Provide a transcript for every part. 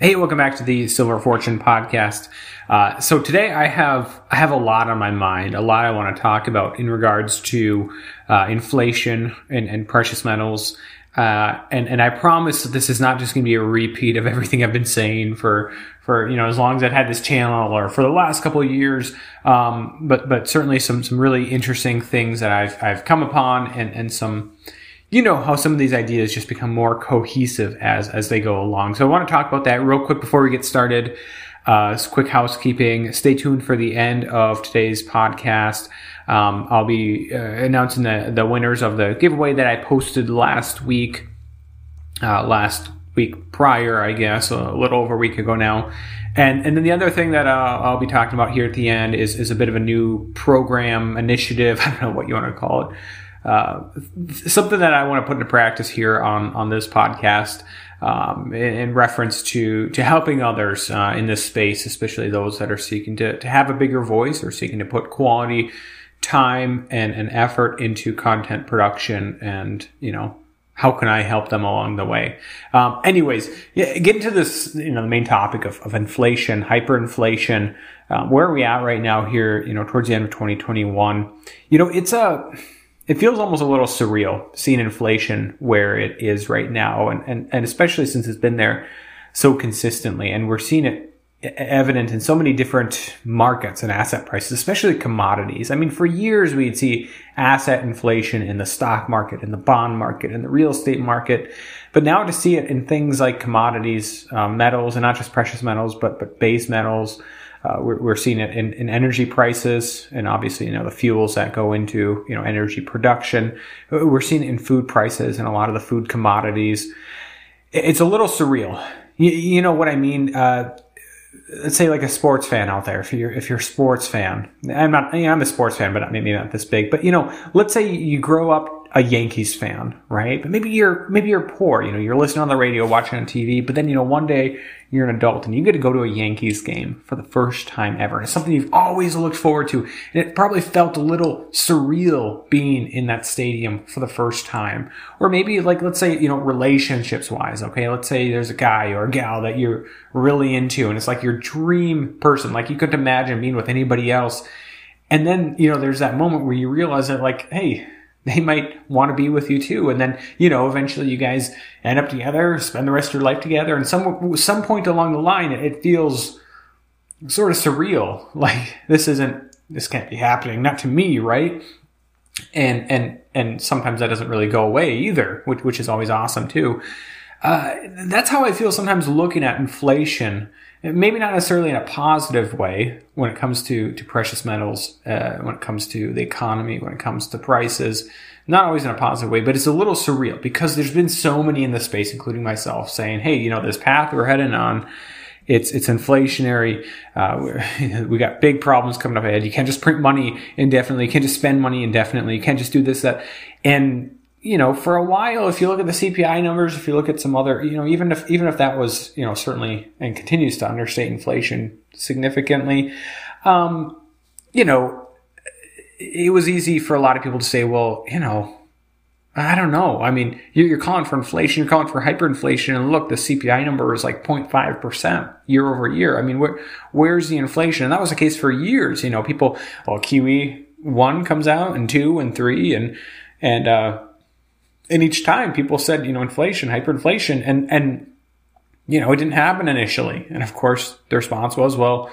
Hey, welcome back to the Silver Fortune podcast. Uh, so today I have I have a lot on my mind, a lot I want to talk about in regards to uh, inflation and, and, precious metals. Uh, and and I promise that this is not just going to be a repeat of everything I've been saying for for you know as long as I've had this channel or for the last couple of years. Um, but but certainly some some really interesting things that I've I've come upon and and some you know how some of these ideas just become more cohesive as as they go along. So I want to talk about that real quick before we get started. Uh, quick housekeeping. Stay tuned for the end of today's podcast. Um, I'll be uh, announcing the the winners of the giveaway that I posted last week. Uh, last week prior, I guess, a little over a week ago now. And and then the other thing that uh, I'll be talking about here at the end is is a bit of a new program initiative. I don't know what you want to call it uh, something that I want to put into practice here on on this podcast. Um, in, in, reference to to helping others uh, in this space, especially those that are seeking to, to have a bigger voice or seeking to put quality time and, and effort into content production and you know how can I help them along the way? Um, anyways, yeah, get into this, you know, the main topic of, of inflation, hyperinflation. Um, where are we at right now here, you know, towards the end of 2021? You know, it's a, it feels almost a little surreal seeing inflation where it is right now, and, and, and especially since it's been there so consistently. And we're seeing it evident in so many different markets and asset prices, especially commodities. I mean, for years we'd see asset inflation in the stock market, in the bond market, in the real estate market. But now to see it in things like commodities, um, metals, and not just precious metals, but, but base metals, uh, we're, we're, seeing it in, in, energy prices and obviously, you know, the fuels that go into, you know, energy production. We're seeing it in food prices and a lot of the food commodities. It's a little surreal. You, you know what I mean? Uh, let's say like a sports fan out there. If you're, if you're a sports fan, I'm not, you know, I'm a sports fan, but maybe not this big, but you know, let's say you grow up a Yankees fan, right? But maybe you're maybe you're poor, you know, you're listening on the radio, watching on TV, but then you know one day you're an adult and you get to go to a Yankees game for the first time ever. And it's something you've always looked forward to. And it probably felt a little surreal being in that stadium for the first time. Or maybe like let's say, you know, relationships wise, okay? Let's say there's a guy or a gal that you're really into and it's like your dream person, like you couldn't imagine being with anybody else. And then, you know, there's that moment where you realize that like, hey, they might want to be with you too. And then, you know, eventually you guys end up together, spend the rest of your life together. And some, some point along the line, it feels sort of surreal. Like this isn't, this can't be happening. Not to me, right? And, and, and sometimes that doesn't really go away either, which, which is always awesome too. Uh, that's how I feel sometimes looking at inflation maybe not necessarily in a positive way when it comes to, to precious metals, uh, when it comes to the economy, when it comes to prices, not always in a positive way, but it's a little surreal because there's been so many in the space, including myself, saying, "Hey, you know, this path we're heading on." It's it's inflationary. Uh, we got big problems coming up ahead. You can't just print money indefinitely. You can't just spend money indefinitely. You can't just do this that. And you know, for a while, if you look at the CPI numbers, if you look at some other, you know, even if even if that was, you know, certainly and continues to understate inflation significantly, um, you know, it was easy for a lot of people to say, well, you know, I don't know. I mean, you're calling for inflation, you're calling for hyperinflation, and look, the CPI number is like 0.5 percent year over year. I mean, where where's the inflation? And that was the case for years. You know, people, well, QE one comes out, and two, and three, and and uh, and each time people said, you know, inflation, hyperinflation, and and you know, it didn't happen initially. And of course, the response was, well,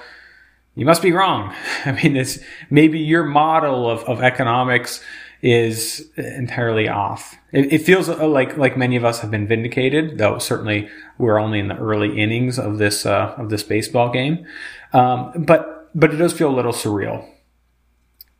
you must be wrong. I mean, it's maybe your model of, of economics is entirely off. It, it, feels like like many of us have been vindicated, though certainly we're only in the early innings of this uh, of this baseball game. Um, but but it does feel a little surreal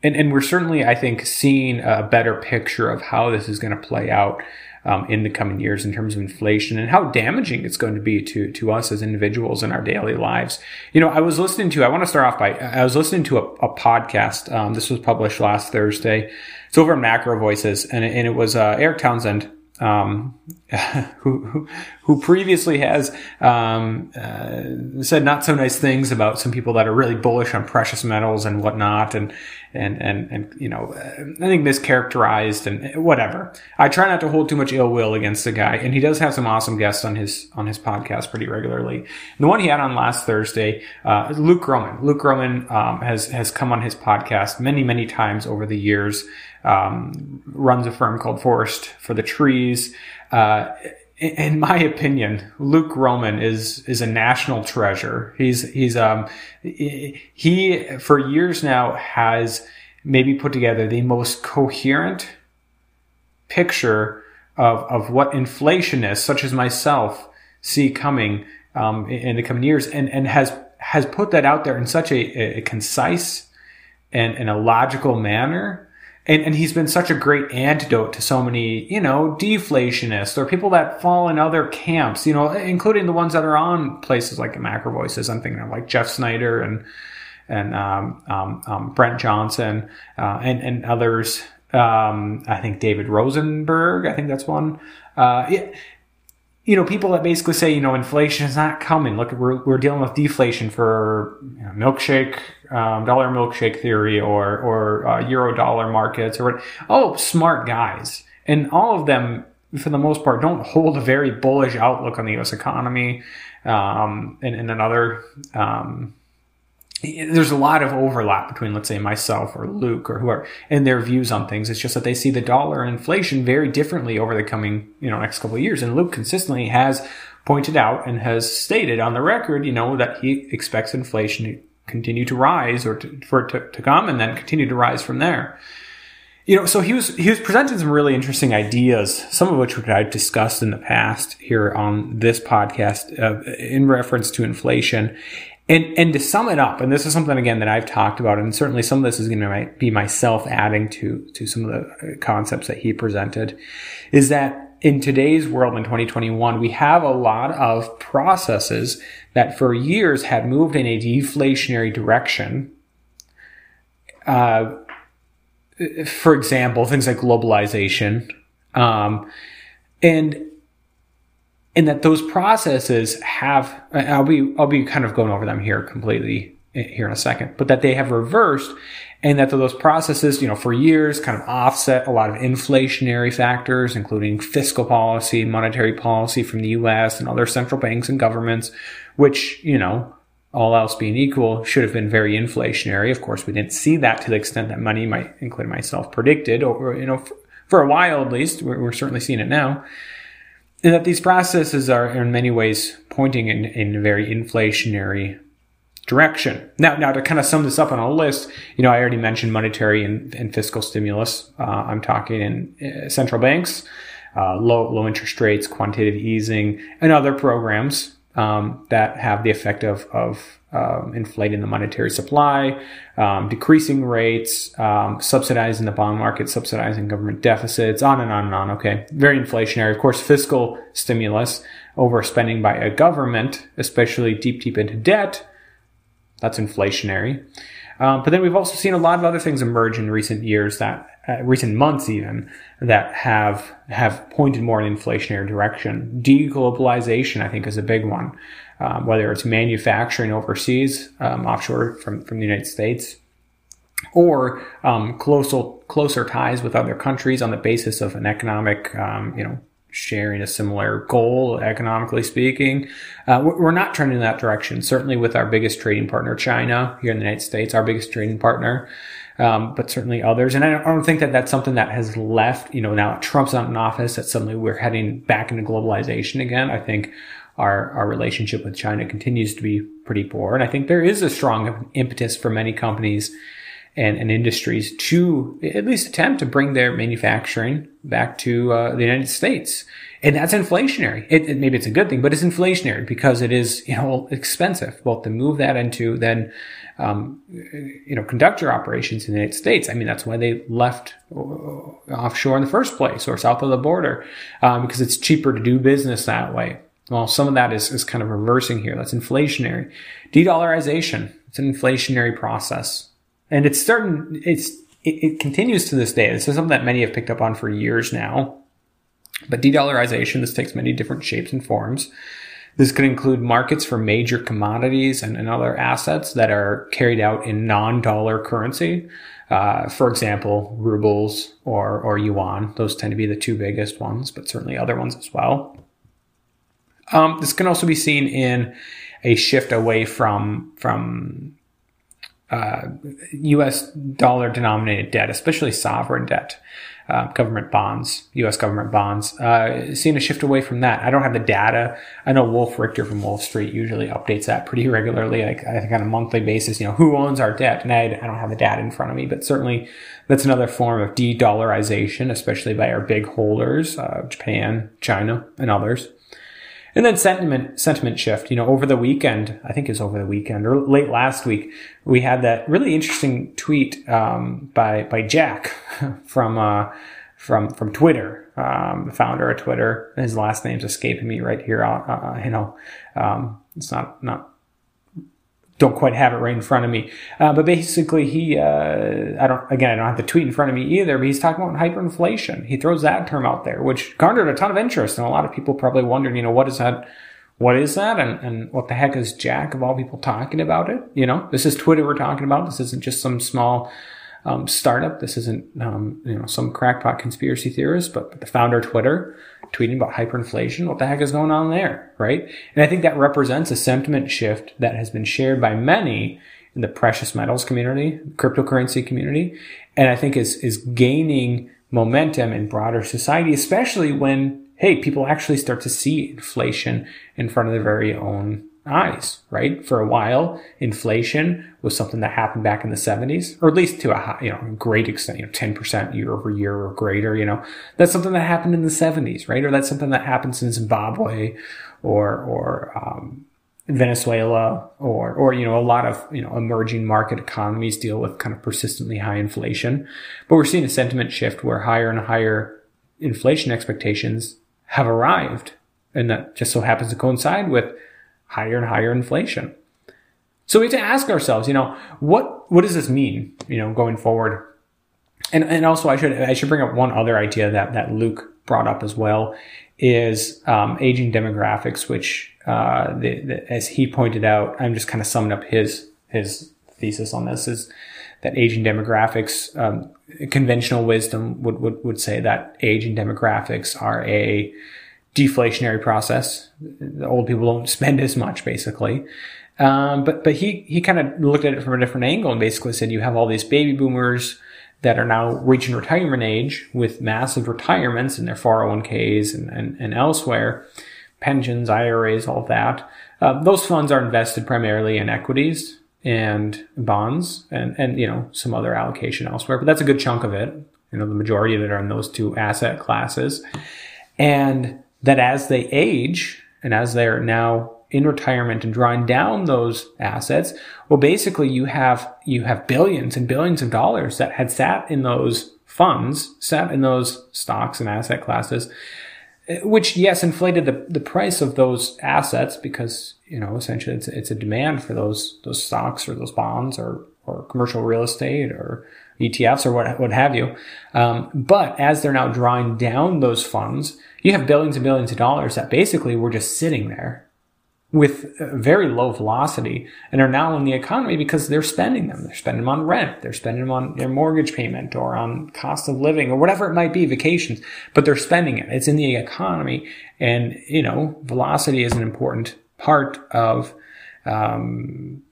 and, and we're certainly, I think, seeing a better picture of how this is going to play out um, in the coming years in terms of inflation and how damaging it's going to be to to us as individuals in our daily lives. You know, I was listening to. I want to start off by I was listening to a, a podcast. Um, this was published last Thursday. It's over at Macro Voices, and it, and it was uh, Erik Townsend um, who, who previously has um, uh, said not so nice things about some people that are really bullish on precious metals and whatnot, and and and and you know, I think mischaracterized and whatever. I try not to hold too much ill will against the guy, and he does have some awesome guests on his on his podcast pretty regularly. And the one he had on last Thursday, uh, Luke Gromen. Luke Gromen um, has has come on his podcast many many times over the years um, runs a firm called Forest for the Trees. Uh, in my opinion, Luke Gromen is is a national treasure. He's he's um he for years now has maybe put together the most coherent picture of of what inflationists such as myself see coming um, in the coming years, and and has has put that out there in such a, a concise and, and a logical manner and, and he's been such a great antidote to so many, you know, deflationists or people that fall in other camps, you know, including the ones that are on places like Macro Voices. I'm thinking of like Jeff Snider and and um, um, um, Brent Johnson uh, and and others. Um, I think David Rosenberg. I think that's one. Uh, you know, people that basically say, you know, inflation is not coming. Look, we're, we're dealing with deflation for you know, milkshake, um, dollar milkshake theory or, or uh, euro dollar markets or what. Oh, smart guys. And all of them, for the most part, don't hold a very bullish outlook on the U.S. economy um, and, and another um, there's a lot of overlap between, let's say, myself or Luke or whoever and their views on things. It's just that they see the dollar and inflation very differently over the coming, you know, next couple of years. And Luke consistently has pointed out and has stated on the record, you know, that he expects inflation to continue to rise or to, for it to, to come and then continue to rise from there. You know, so he was he was presenting some really interesting ideas, some of which I've discussed in the past here on this podcast uh, in reference to inflation. And and to sum it up, and this is something again that I've talked about, and certainly some of this is going to be myself adding to to some of the concepts that he presented, is that in today's world in 2021, we have a lot of processes that for years had moved in a deflationary direction. Uh, for example, things like globalization, um, and and that those processes have I'll be I'll be kind of going over them here completely eh, here in a second, but that they have reversed and that those processes, you know, for years kind of offset a lot of inflationary factors, including fiscal policy, monetary policy from the US and other central banks and governments, which, you know, all else being equal, should have been very inflationary. Of course, we didn't see that to the extent that money might, including myself, predicted, or, you know, for, for a while at least. We're, we're certainly seeing it now and that these processes are in many ways pointing in, in a very inflationary direction. Now, now to kind of sum this up on a list, you know, I already mentioned monetary and, and fiscal stimulus. Uh, I'm talking in uh, central banks, uh, low low interest rates, quantitative easing, and other programs um, that have the effect of of um, inflating the monetary supply, um, decreasing rates, um, subsidizing the bond market, subsidizing government deficits, on and on and on. Okay, very inflationary. Of course, fiscal stimulus, overspending by a government, especially deep, deep into debt, that's inflationary. Um, but then we've also seen a lot of other things emerge in recent years that, uh, recent months even, that have have pointed more in inflationary direction. Deglobalization, I think, is a big one um, whether it's manufacturing overseas, um, offshore from, from the United States, or um, closer closer ties with other countries on the basis of an economic, um, you know, sharing a similar goal, economically speaking. Uh, we're not trending in that direction. Certainly, with our biggest trading partner, China, here in the United States, our biggest trading partner. Um, but certainly others. And I don't, I don't, think that that's something that has left, you know, now Trump's not in office, that suddenly we're heading back into globalization again. I think our, our relationship with China continues to be pretty poor. And I think there is a strong impetus for many companies and, and industries to at least attempt to bring their manufacturing back to uh, the United States. And that's inflationary. It, it, maybe it's a good thing, but it's inflationary because it is, you know, expensive both to move that into then, um, you know, conduct your operations in the United States. I mean, that's why they left uh, offshore in the first place or south of the border, um, because it's cheaper to do business that way. Well, some of that is, is kind of reversing here. That's inflationary. De-dollarization. It's an inflationary process. And it's starting, it's, it, it continues to this day. This is something that many have picked up on for years now. But de-dollarization, this takes many different shapes and forms. This could include markets for major commodities and, and other assets that are carried out in non-dollar currency. Uh, for example, rubles or, or yuan. Those tend to be the two biggest ones, but certainly other ones as well. Um, this can also be seen in a shift away from from uh, U.S. dollar denominated debt, especially sovereign debt, uh, government bonds, U.S. government bonds. Uh, seeing a shift away from that. I don't have the data. I know Wolf Richter from Wolf Street usually updates that pretty regularly, like I think on a monthly basis. You know, who owns our debt? And I, I don't have the data in front of me, but certainly that's another form of de-dollarization, especially by our big holders, uh, Japan, China, and others. And then sentiment, sentiment shift, you know, over the weekend, I think it's over the weekend or late last week, we had that really interesting tweet, um, by, by Jack from, uh, from, from Twitter, um, the founder of Twitter. His last name's escaping me right here. Uh, uh you know, um, it's not, not don't quite have it right in front of me. Uh, but basically, he, uh, I don't, again, I don't have the tweet in front of me either, but he's talking about hyperinflation. He throws that term out there, which garnered a ton of interest. And a lot of people probably wondering, you know, what is that? What is that? And, and what the heck is Jack of all people talking about it? You know, this is Twitter we're talking about. This isn't just some small, um, startup. This isn't, um, you know, some crackpot conspiracy theorist, but, but the founder of Twitter tweeting about hyperinflation. What the heck is going on there? Right. And I think that represents a sentiment shift that has been shared by many in the precious metals community, cryptocurrency community. And I think is, is gaining momentum in broader society, especially when, hey, people actually start to see inflation in front of their very own eyes, right? For a while, inflation was something that happened back in the 70s, or at least to a high, you know, great extent, you know, 10% year over year or greater, you know, that's something that happened in the 70s, right? Or that's something that happens in Zimbabwe or, or, um, Venezuela or, or, you know, a lot of, you know, emerging market economies deal with kind of persistently high inflation. But we're seeing a sentiment shift where higher and higher inflation expectations have arrived. And that just so happens to coincide with higher and higher inflation. So we have to ask ourselves, you know, what, what does this mean, you know, going forward? And, and also I should, I should bring up one other idea that, that Luke brought up as well is, um, aging demographics, which, uh, the, the, as he pointed out, I'm just kind of summing up his, his thesis on this is that aging demographics, um, conventional wisdom would, would, would say that aging demographics are a, deflationary process. The old people don't spend as much, basically. Um, but but he he kind of looked at it from a different angle and basically said you have all these baby boomers that are now reaching retirement age with massive retirements in their 401ks and, and, and elsewhere, pensions, IRAs, all that. Uh, those funds are invested primarily in equities and bonds and, and, you know, some other allocation elsewhere, but that's a good chunk of it. You know, the majority of it are in those two asset classes. And that as they age and as they're now in retirement and drawing down those assets, well, basically you have, you have billions and billions of dollars that had sat in those funds, sat in those stocks and asset classes, which yes, inflated the, the price of those assets because, you know, essentially it's, it's a demand for those, those stocks or those bonds or, or commercial real estate or ETFs or what, what have you. Um, but as they're now drawing down those funds, you have billions and billions of dollars that basically were just sitting there with very low velocity and are now in the economy because they're spending them. They're spending them on rent. They're spending them on their mortgage payment or on cost of living or whatever it might be, vacations, but they're spending it. It's in the economy. And, you know, velocity is an important part of, um,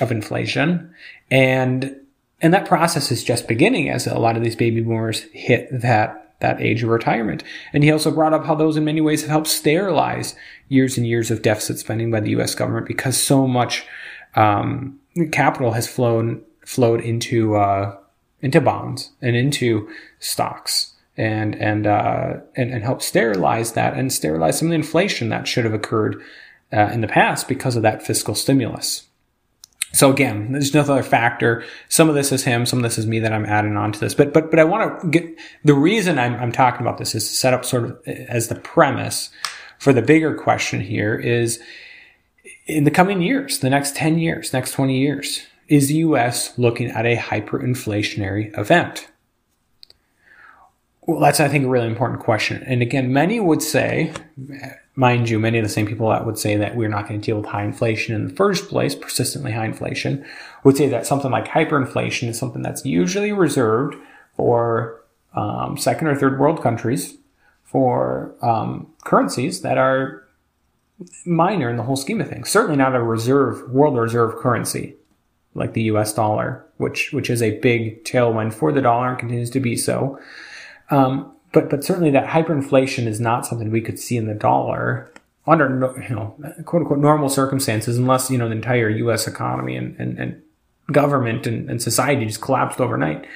of inflation. And and that process is just beginning as a lot of these baby boomers hit that that age of retirement. And he also brought up how those in many ways have helped sterilize years and years of deficit spending by the US government because so much um, capital has flown flowed into uh, into bonds and into stocks and and uh, and and help sterilize that and sterilize some of the inflation that should have occurred uh, in the past because of that fiscal stimulus. So again, there's another factor. Some of this is him, some of this is me that I'm adding on to this. But but but I want to get the reason I'm, I'm talking about this is to set up sort of eh, as the premise for the bigger question here is in the coming years, the next 10 years, next 20 years, is the US looking at a hyperinflationary event? Well, that's, I think, a really important question. And again, many would say, mind you, many of the same people that would say that we're not going to deal with high inflation in the first place, persistently high inflation, would say that something like hyperinflation is something that's usually reserved for um, second or third world countries, for um, currencies that are minor in the whole scheme of things. Certainly not a reserve, world reserve currency like the US dollar, which, which is a big tailwind for the dollar and continues to be so. Um, but, but certainly that hyperinflation is not something we could see in the dollar under, you know, quote unquote normal circumstances, unless, you know, the entire US economy and, and, and government and, and society just collapsed overnight.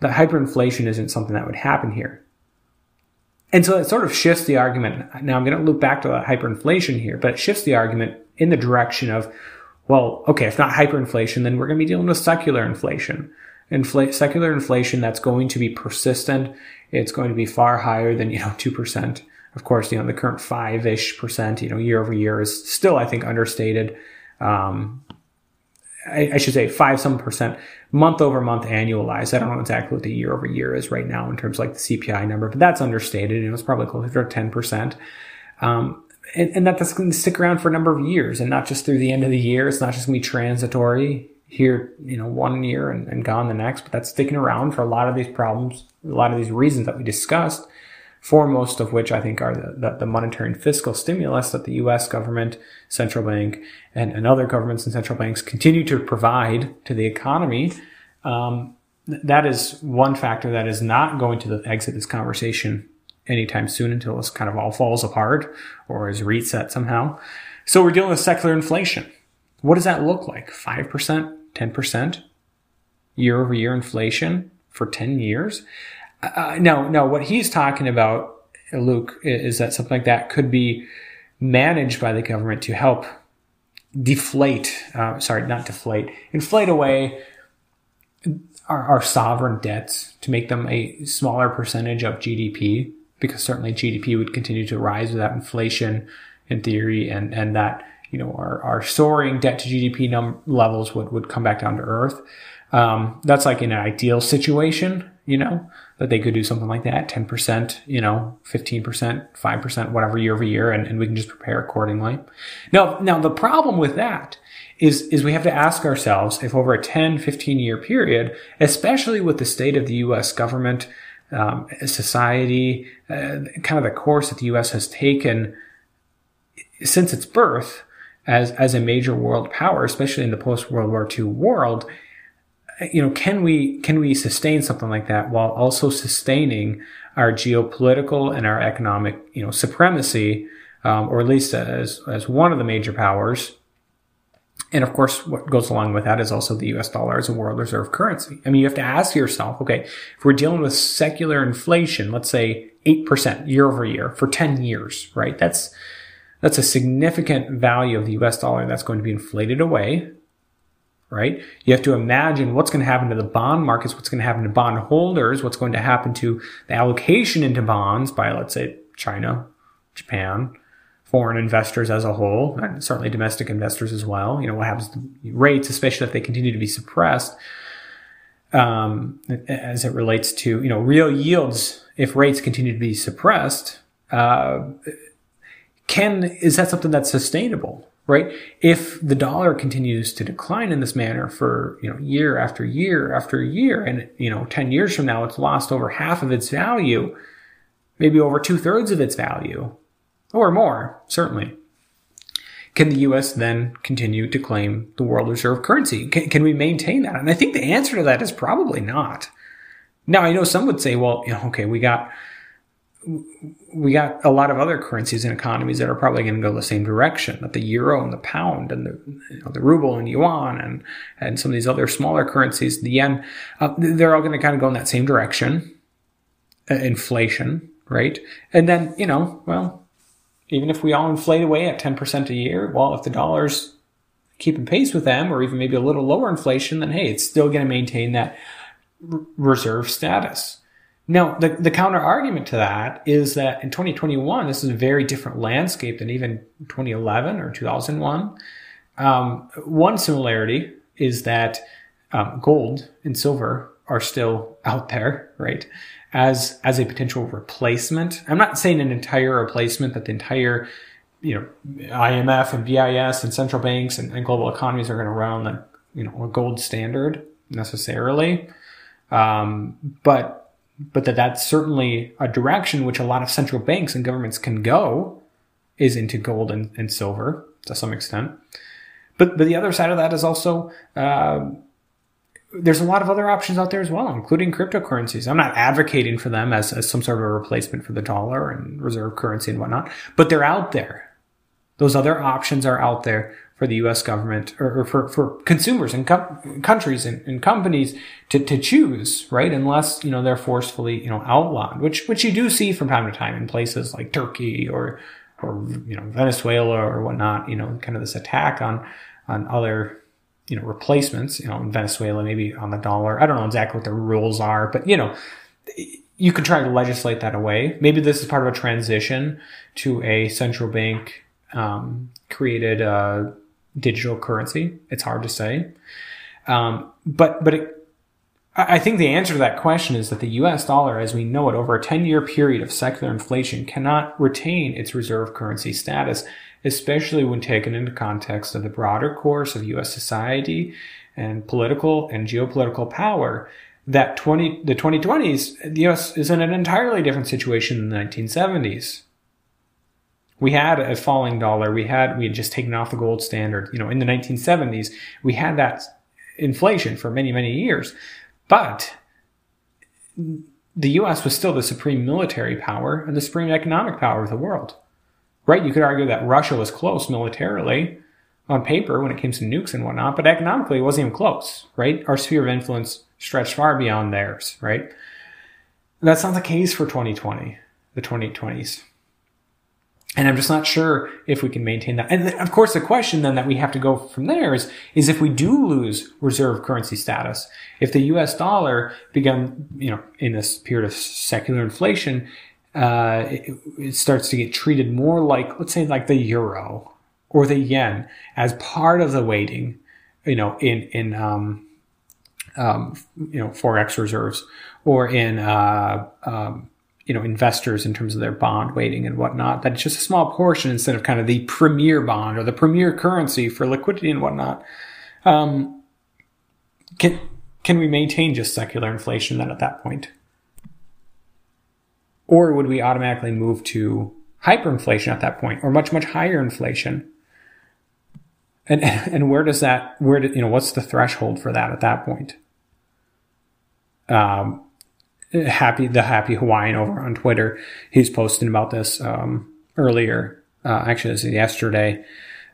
That hyperinflation isn't something that would happen here. And so it sort of shifts the argument. Now I'm going to loop back to the hyperinflation here, but it shifts the argument in the direction of, well, okay, if not hyperinflation, then we're going to be dealing with secular inflation. Infl- secular inflation that's going to be persistent. It's going to be far higher than, you know, 2%. Of course, you know, the current five-ish percent, you know, year over year is still, I think, understated. Um, I, I, should say five some percent month over month annualized. I don't know exactly what the year over year is right now in terms of like the CPI number, but that's understated. Know, it's probably closer to 10%. Um, and, and that's going to stick around for a number of years and not just through the end of the year. It's not just going to be transitory here, you know, one year and, and gone the next, but that's sticking around for a lot of these problems, a lot of these reasons that we discussed foremost of which I think are the, the, the, monetary and fiscal stimulus that the US government, central bank, and, and other governments and central banks continue to provide to the economy. Um, that is one factor that is not going to exit this conversation anytime soon until this kind of all falls apart or is reset somehow. So we're dealing with secular inflation. What does that look like? 5%, 10% year over year inflation for 10 years? Uh, no, no. What he's talking about, Luke, is that something like that could be managed by the government to help deflate. Uh, sorry, not deflate. Inflate away our, our sovereign debts to make them a smaller percentage of GDP, because certainly GDP would continue to rise without inflation, in theory, and and that you know our, our soaring debt to GDP num- levels would would come back down to earth. Um, that's like in an ideal situation, you know, that they could do something like that, 10%, you know, 15%, 5%, whatever year over year, and, and we can just prepare accordingly. Now, now the problem with that is, is we have to ask ourselves if over a 10, 15 year period, especially with the state of the U.S. government, um, society, uh, kind of the course that the U.S. has taken since its birth as, as a major world power, especially in the post World War II world, you know, can we can we sustain something like that while also sustaining our geopolitical and our economic, you know, supremacy, um, or at least as as one of the major powers? And of course, what goes along with that is also the U.S. dollar as a world reserve currency. I mean, you have to ask yourself, okay, if we're dealing with secular inflation, let's say eight percent year over year for ten years, right? That's that's a significant value of the U.S. dollar that's going to be inflated away right? You have to imagine what's going to happen to the bond markets, what's going to happen to bond holders, what's going to happen to the allocation into bonds by, let's say, China, Japan, foreign investors as a whole, and certainly domestic investors as well. You know, what happens to rates, especially if they continue to be suppressed, um, as it relates to, you know, real yields, if rates continue to be suppressed, uh, can, is that something that's sustainable? right? If the dollar continues to decline in this manner for, you know, year after year after year, and, you know, 10 years from now, it's lost over half of its value, maybe over two thirds of its value, or more, certainly. Can the US then continue to claim the world reserve currency? Can, can we maintain that? And I think the answer to that is probably not. Now, I know some would say, well, you know, okay, we got, we got a lot of other currencies and economies that are probably going to go the same direction. That the euro and the pound and the you know, the ruble and yuan and and some of these other smaller currencies, the yen, uh, they're all going to kind of go in that same direction. Uh, inflation, right? And then you know, well, even if we all inflate away at ten percent a year, well, if the dollar's keeping pace with them, or even maybe a little lower inflation, then hey, it's still going to maintain that r- reserve status. Now, the, the counter argument to that is that in 2021, this is a very different landscape than even 2011 or 2001. Um, one similarity is that um, gold and silver are still out there, right? As as a potential replacement. I'm not saying an entire replacement that the entire, you know, IMF and BIS and central banks and, and global economies are going to run on the you know a gold standard necessarily, um, but but that that's certainly a direction which a lot of central banks and governments can go is into gold and, and silver to some extent. But but the other side of that is also uh, there's a lot of other options out there as well, including cryptocurrencies. I'm not advocating for them as, as some sort of a replacement for the dollar and reserve currency and whatnot, but they're out there. Those other options are out there for the U.S. government or, or for, for consumers and countries and, and, companies to, to choose, right? Unless, you know, they're forcefully, you know, outlawed, which, which you do see from time to time in places like Turkey or, or, you know, Venezuela or whatnot, you know, kind of this attack on, on other, you know, replacements, you know, in Venezuela, maybe on the dollar. I don't know exactly what the rules are, but, you know, you could try to legislate that away. Maybe this is part of a transition to a central bank um, created uh, digital currency. It's hard to say. Um, but, but it, I think the answer to that question is that the US dollar, as we know it, over a 10 year period of secular inflation cannot retain its reserve currency status, especially when taken into context of the broader course of US society and political and geopolitical power that 20, the 2020s, the US is in an entirely different situation than the 1970s we had a falling dollar. We had, we had just taken off the gold standard. You know, in the 1970s, we had that inflation for many, many years. But the US was still the supreme military power and the supreme economic power of the world. Right? You could argue that Russia was close militarily on paper when it came to nukes and whatnot, but economically it wasn't even close, right? Our sphere of influence stretched far beyond theirs, right? That's not the case for 2020, the 2020s. And I'm just not sure if we can maintain that. And of course, the question then that we have to go from there is, is if we do lose reserve currency status, if the US dollar began, you know, in this period of secular inflation, uh, it, it starts to get treated more like, let's say, like the euro or the yen as part of the weighting, you know, in, in, um, um, you know, forex reserves or in, uh, um, you know investors in terms of their bond weighting and whatnot that it's just a small portion instead of kind of the premier bond or the premier currency for liquidity and whatnot. Um, can can we maintain just secular inflation then at that point? Or would we automatically move to hyperinflation at that point or much much higher inflation? And and where does that where do, you know what's the threshold for that at that point? Um, happy the happy Hawaiian over on Twitter. He's posting about this um, earlier. Uh, actually, this is yesterday.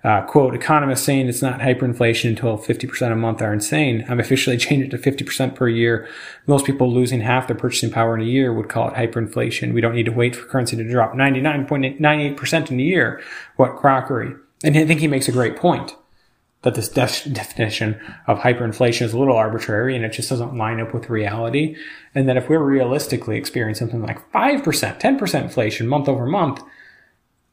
Uh, quote, economists saying it's not hyperinflation until 50% a month are insane. I'm officially changed it to 50% per year. Most people losing half their purchasing power in a year would call it hyperinflation. We don't need to wait for currency to drop 99.98% in a year. What crockery. And I think he makes a great point that this de- definition of hyperinflation is a little arbitrary and it just doesn't line up with reality. And that if we're realistically experiencing something like 5%, 10% inflation month over month,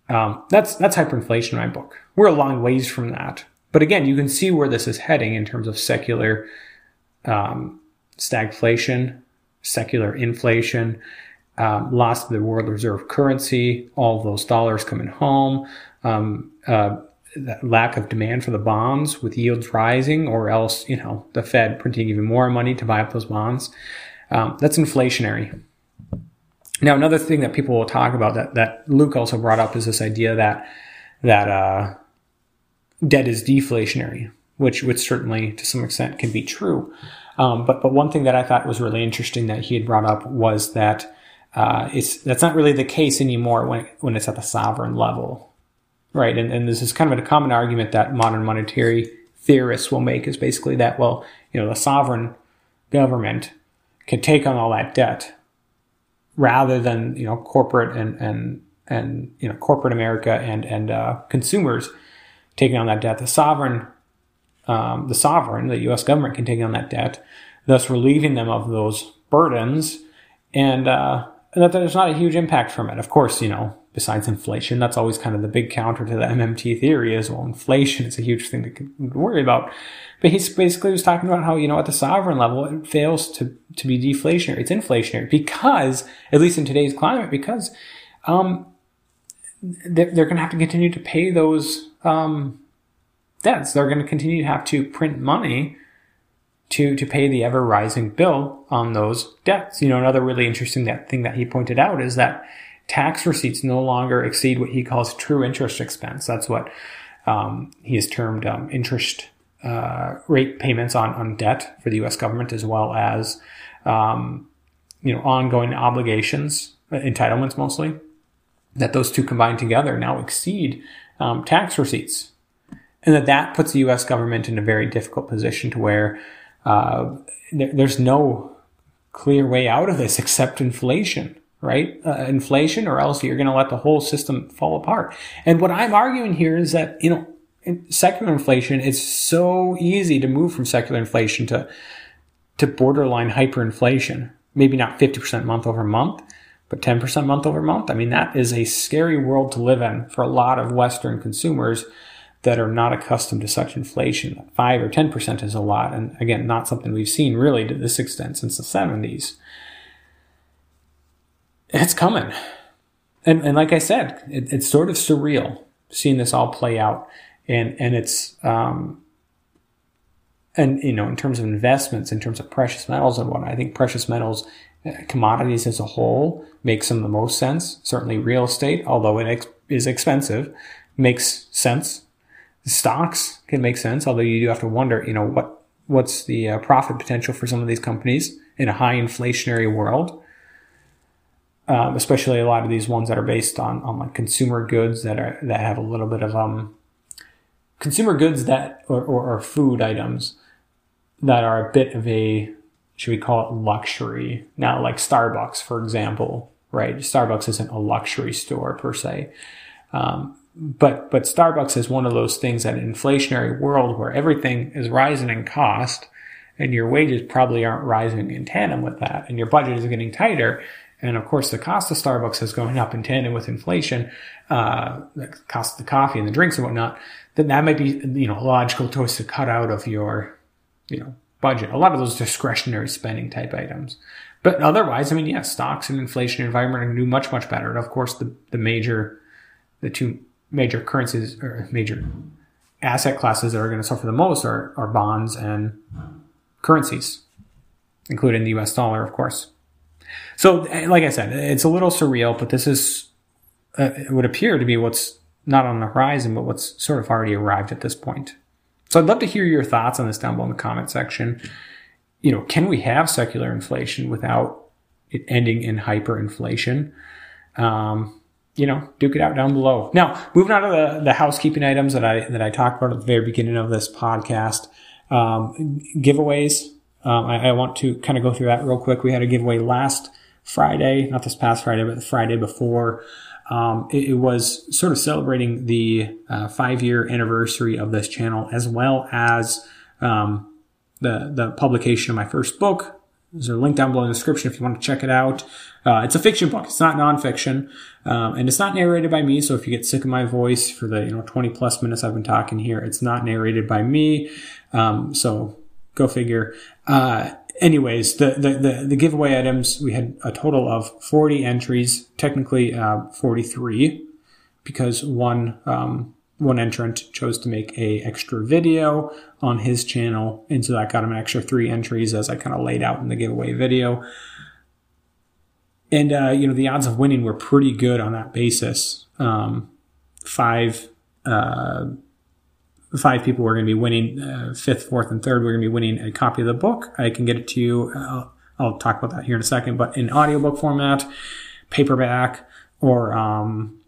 um, that's, that's hyperinflation in my book. We're a long ways from that. But again, you can see where this is heading in terms of secular, um, stagflation, secular inflation, um, loss of the world reserve currency, all those dollars coming home, um, uh, lack of demand for the bonds with yields rising, or else, you know, the Fed printing even more money to buy up those bonds. Um, that's inflationary. Now, another thing that people will talk about that, that Luke also brought up is this idea that, that, uh, debt is deflationary, which, which certainly to some extent can be true. Um, but, but one thing that I thought was really interesting that he had brought up was that, uh, it's that's not really the case anymore when when it's at the sovereign level, right? And, and this is kind of a common argument that modern monetary theorists will make is basically that well, you know, the sovereign government can take on all that debt rather than you know corporate and and and you know corporate America and and uh, consumers taking on that debt. The sovereign, um, the sovereign, the U.S. government can take on that debt, thus relieving them of those burdens, and, uh, and that there's not a huge impact from it. Of course, you know, besides inflation, that's always kind of the big counter to the MMT theory is well, inflation is a huge thing to worry about. But he basically was talking about how, you know, at the sovereign level, it fails to, to be deflationary. It's inflationary because, at least in today's climate, because, um, they're, they're going to have to continue to pay those, um, debts. They're going to continue to have to print money to, to pay the ever rising bill on those debts. You know, another really interesting that thing that he pointed out is that tax receipts no longer exceed what he calls true interest expense. That's what um, he has termed um, interest uh, rate payments on, on debt for the U.S. government, as well as um, you know ongoing obligations, entitlements mostly. That those two combined together now exceed um, tax receipts, and that that puts the U.S. government in a very difficult position to where uh, there, there's no clear way out of this except inflation, right? Uh, inflation, or else you're going to let the whole system fall apart. And what I'm arguing here is that, you know, in secular inflation, it's so easy to move from secular inflation to, to borderline hyperinflation. Maybe not 50% month over month, but 10% month over month. I mean, that is a scary world to live in for a lot of Western consumers that are not accustomed to such inflation. Five or 10% is a lot. And again, not something we've seen really to this extent since the 70s. It's coming. And, and like I said, it, it's sort of surreal seeing this all play out. And, and it's, um, and, you know, in terms of investments, in terms of precious metals and what I think precious metals, uh, commodities as a whole make some the most sense. Certainly real estate, although it ex- is expensive, makes sense Stocks can make sense, although you do have to wonder, you know, what what's the uh, profit potential for some of these companies in a high inflationary world. Um, especially a lot of these ones that are based on, on like consumer goods that are that have a little bit of um consumer goods that or, or, or food items that are a bit of a should we call it luxury? Now like starbucks for example right? Starbucks isn't a luxury store per se. Um, but but Starbucks is one of those things that an inflationary world where everything is rising in cost and your wages probably aren't rising in tandem with that and your budget is getting tighter and of course the cost of Starbucks is going up in tandem with inflation uh, the cost of the coffee and the drinks and whatnot then that might be you know a logical choice to cut out of your you know budget. A lot of those discretionary spending type items. But otherwise i mean yeah stocks and inflation environment are going to do much much better. And of course the, the major the two major currencies or major asset classes that are going to suffer the most are, are bonds and currencies, including the US dollar, of course. So, like I said, it's a little surreal, but this is, uh, it would appear to be what's not on the horizon, but what's sort of already arrived at this point. So I'd love to hear your thoughts on this down below in the comment section. You know, can we have secular inflation without it ending in hyperinflation? Um, you know, duke it out down below. Now, moving on to the, the housekeeping items that I that I talked about at the very beginning of this podcast, um, giveaways. Um, I, I, want to kind of go through that real quick. We had a giveaway last Friday, not this past Friday, but the Friday before. Um, it, it, was sort of celebrating the uh, five year anniversary of this channel, as well as um, the the publication of my first book, there's a link down below in the description if you want to check it out. Uh, it's a fiction book. It's not nonfiction, um, and it's not narrated by me. So if you get sick of my voice for the you know 20 plus minutes I've been talking here, it's not narrated by me. Um, so go figure. Uh, anyways, the, the, the the giveaway items we had a total of 40 entries, technically uh, 43, because one um, one entrant chose to make a extra video on his channel and so that got him an extra three entries as i kind of laid out in the giveaway video and uh, you know the odds of winning were pretty good on that basis um, five uh, five people were going to be winning uh, fifth fourth and third we're going to be winning a copy of the book. I can get it to you. I'll, I'll talk about that here in a second but in audiobook format paperback or um,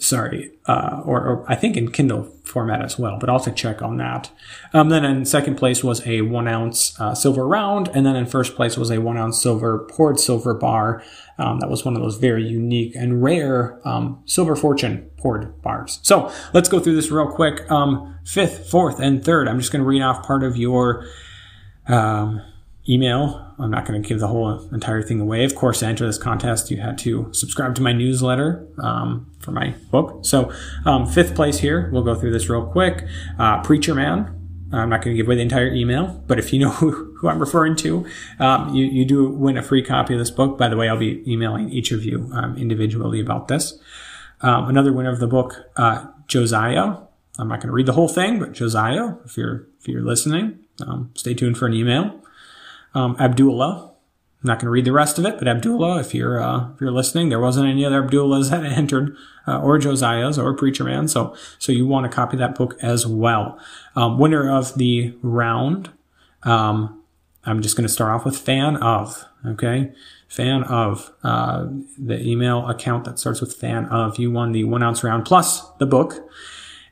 sorry, uh, or, or, I think in Kindle format as well, but I'll have to check on that. Um, then in second place was a one ounce uh, silver round, and then in first place was a one ounce silver poured silver bar. Um, that was one of those very unique and rare um, silver fortune poured bars. So let's go through this real quick. Um, fifth, fourth, and third. I'm just going to read off part of your um, email. I'm not going to give the whole entire thing away. Of course, to enter this contest, you had to subscribe to my newsletter um, for my book. So, um, fifth place here, we'll go through this real quick. Uh, Preacher Man. I'm not going to give away the entire email, but if you know who, who I'm referring to, um, you, you do win a free copy of this book. By the way, I'll be emailing each of you um, individually about this. Um, another winner of the book, uh, Josiah. I'm not going to read the whole thing, but Josiah, if you're if you're listening, um, stay tuned for an email. Um, Abdullah. I'm not going to read the rest of it, but Abdullah, if you're uh, if you're listening, there wasn't any other Abdullahs that entered, uh, or Josiah's, or Preacher Man. So so you want to copy that book as well. Um, winner of the round. Um, I'm just going to start off with fan of. Okay, fan of uh, the email account that starts with fan of. You won the one ounce round plus the book,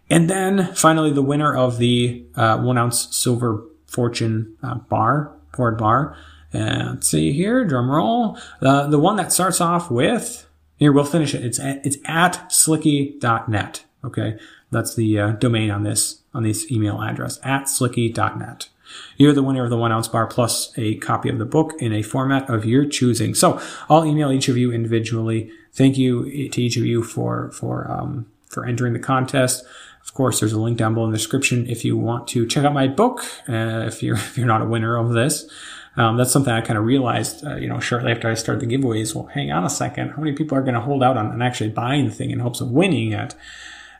and then finally the winner of the uh, one ounce silver fortune uh, bar poured bar. And let's see here, drum roll. Uh, the one that starts off with, here, we'll finish it. It's at, it's at slicky.net. Okay. That's the uh, domain on this, on this email address, at slicky.net. You're the winner of the one ounce bar plus a copy of the book in a format of your choosing. So I'll email each of you individually. Thank you to each of you for, for, um, for entering the contest. Of course, there's a link down below in the description if you want to check out my book. Uh, if you're if you're not a winner of this, um, that's something I kind of realized, uh, you know, shortly after I started the giveaways. Well, hang on a second, how many people are going to hold out on, actually buying the thing in hopes of winning it?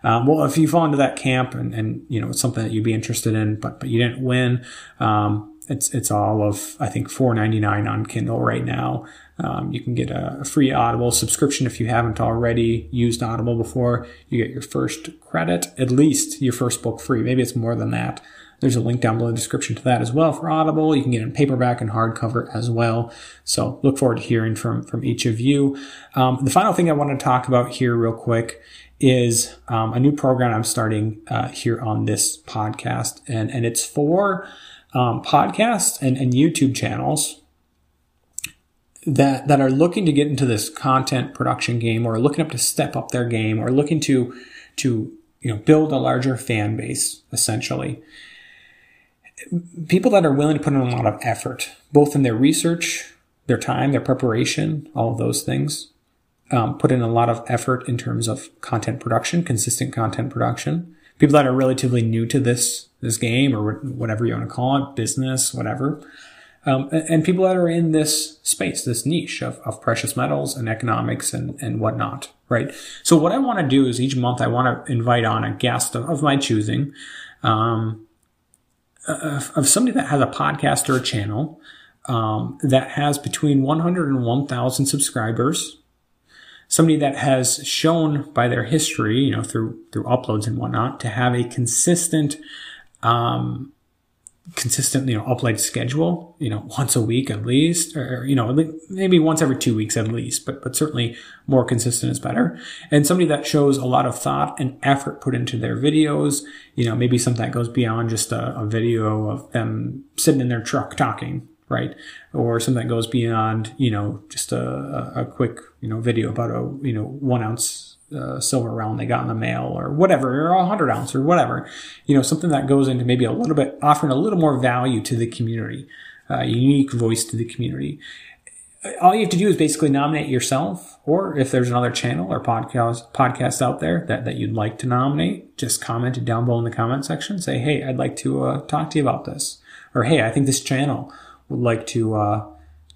Um, well, if you fall into that camp and, and you know it's something that you'd be interested in, but but you didn't win, um, it's it's all of I think four ninety nine on Kindle right now. Um, you can get a, free Audible subscription if you haven't already used Audible before. You get your first credit, at least your first book free. Maybe it's more than that. There's a link down below in the description to that as well for Audible. You can get it in paperback and hardcover as well. So look forward to hearing from, from each of you. Um, the final thing I want to talk about here real quick is um, a new program I'm starting uh, here on this podcast. And, and it's for um, podcasts and, and YouTube channels that that are looking to get into this content production game or looking up to step up their game or looking to to you know build a larger fan base essentially. People that are willing to put in a lot of effort both in their research their time their preparation all of those things um, put in a lot of effort in terms of content production consistent content production. People that are relatively new to this this game or whatever you want to call it business whatever um, and people that are in this space, this niche of, of precious metals and economics and, and whatnot, right? So what I want to do is each month I want to invite on a guest of, of my choosing, um, of, of, somebody that has a podcast or a channel, um, that has between 100 and 1,000 subscribers, somebody that has shown by their history, you know, through, through uploads and whatnot, to have a consistent, um, consistent, you know, upload schedule, you know, once a week at least, or, you know, maybe once every two weeks at least, but, but certainly more consistent is better. And somebody that shows a lot of thought and effort put into their videos, you know, maybe something that goes beyond just a, a video of them sitting in their truck talking, right? Or something that goes beyond, you know, just a, a quick, you know, video about a, you know, one ounce uh, silver round they got in the mail or whatever, or a hundred ounce or whatever, you know, something that goes into maybe a little bit, offering a little more value to the community, uh, unique voice to the community. All you have to do is basically nominate yourself, or if there's another channel or podcast podcast out there that, that you'd like to nominate, just comment it down below in the comment section. Say, hey, I'd like to uh, talk to you about this, or hey, I think this channel would like to uh,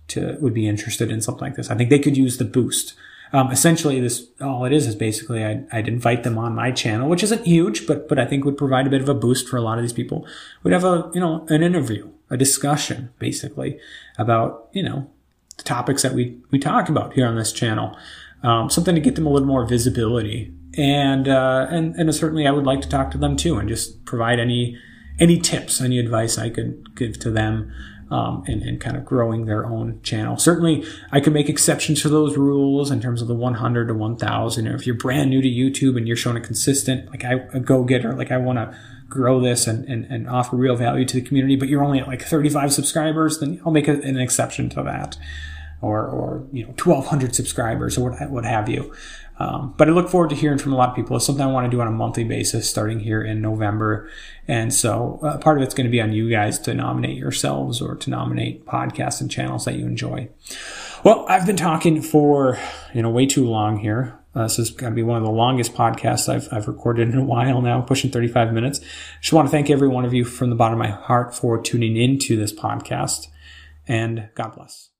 to would be interested in something like this. I think they could use the boost. Um, essentially, this all it is is basically I'd, I'd, invite them on my channel, which isn't huge, but but I think would provide a bit of a boost for a lot of these people. We'd have a you know an interview, a discussion, basically about you know the topics that we we talk about here on this channel, um, something to get them a little more visibility, and uh, and and certainly I would like to talk to them too, and just provide any any tips, any advice I could give to them um, and, and kind of growing their own channel. Certainly, I can make exceptions to those rules in terms of the 100 to 1,000. If you're brand new to YouTube and you're showing a consistent, like I, a go getter, like I want to grow this and, and, and offer real value to the community, but you're only at like 35 subscribers, then I'll make a, an exception to that. Or, or you know, 1,200 subscribers or what, what have you. Um, but I look forward to hearing from a lot of people. It's something I want to do on a monthly basis starting here in November. And so uh, part of it's going to be on you guys to nominate yourselves or to nominate podcasts and channels that you enjoy. Well, I've been talking for, you know, way too long here. Uh, this is going to be one of the longest podcasts I've, I've recorded in a while now, pushing 35 minutes. Just want to thank every one of you from the bottom of my heart for tuning into this podcast and God bless.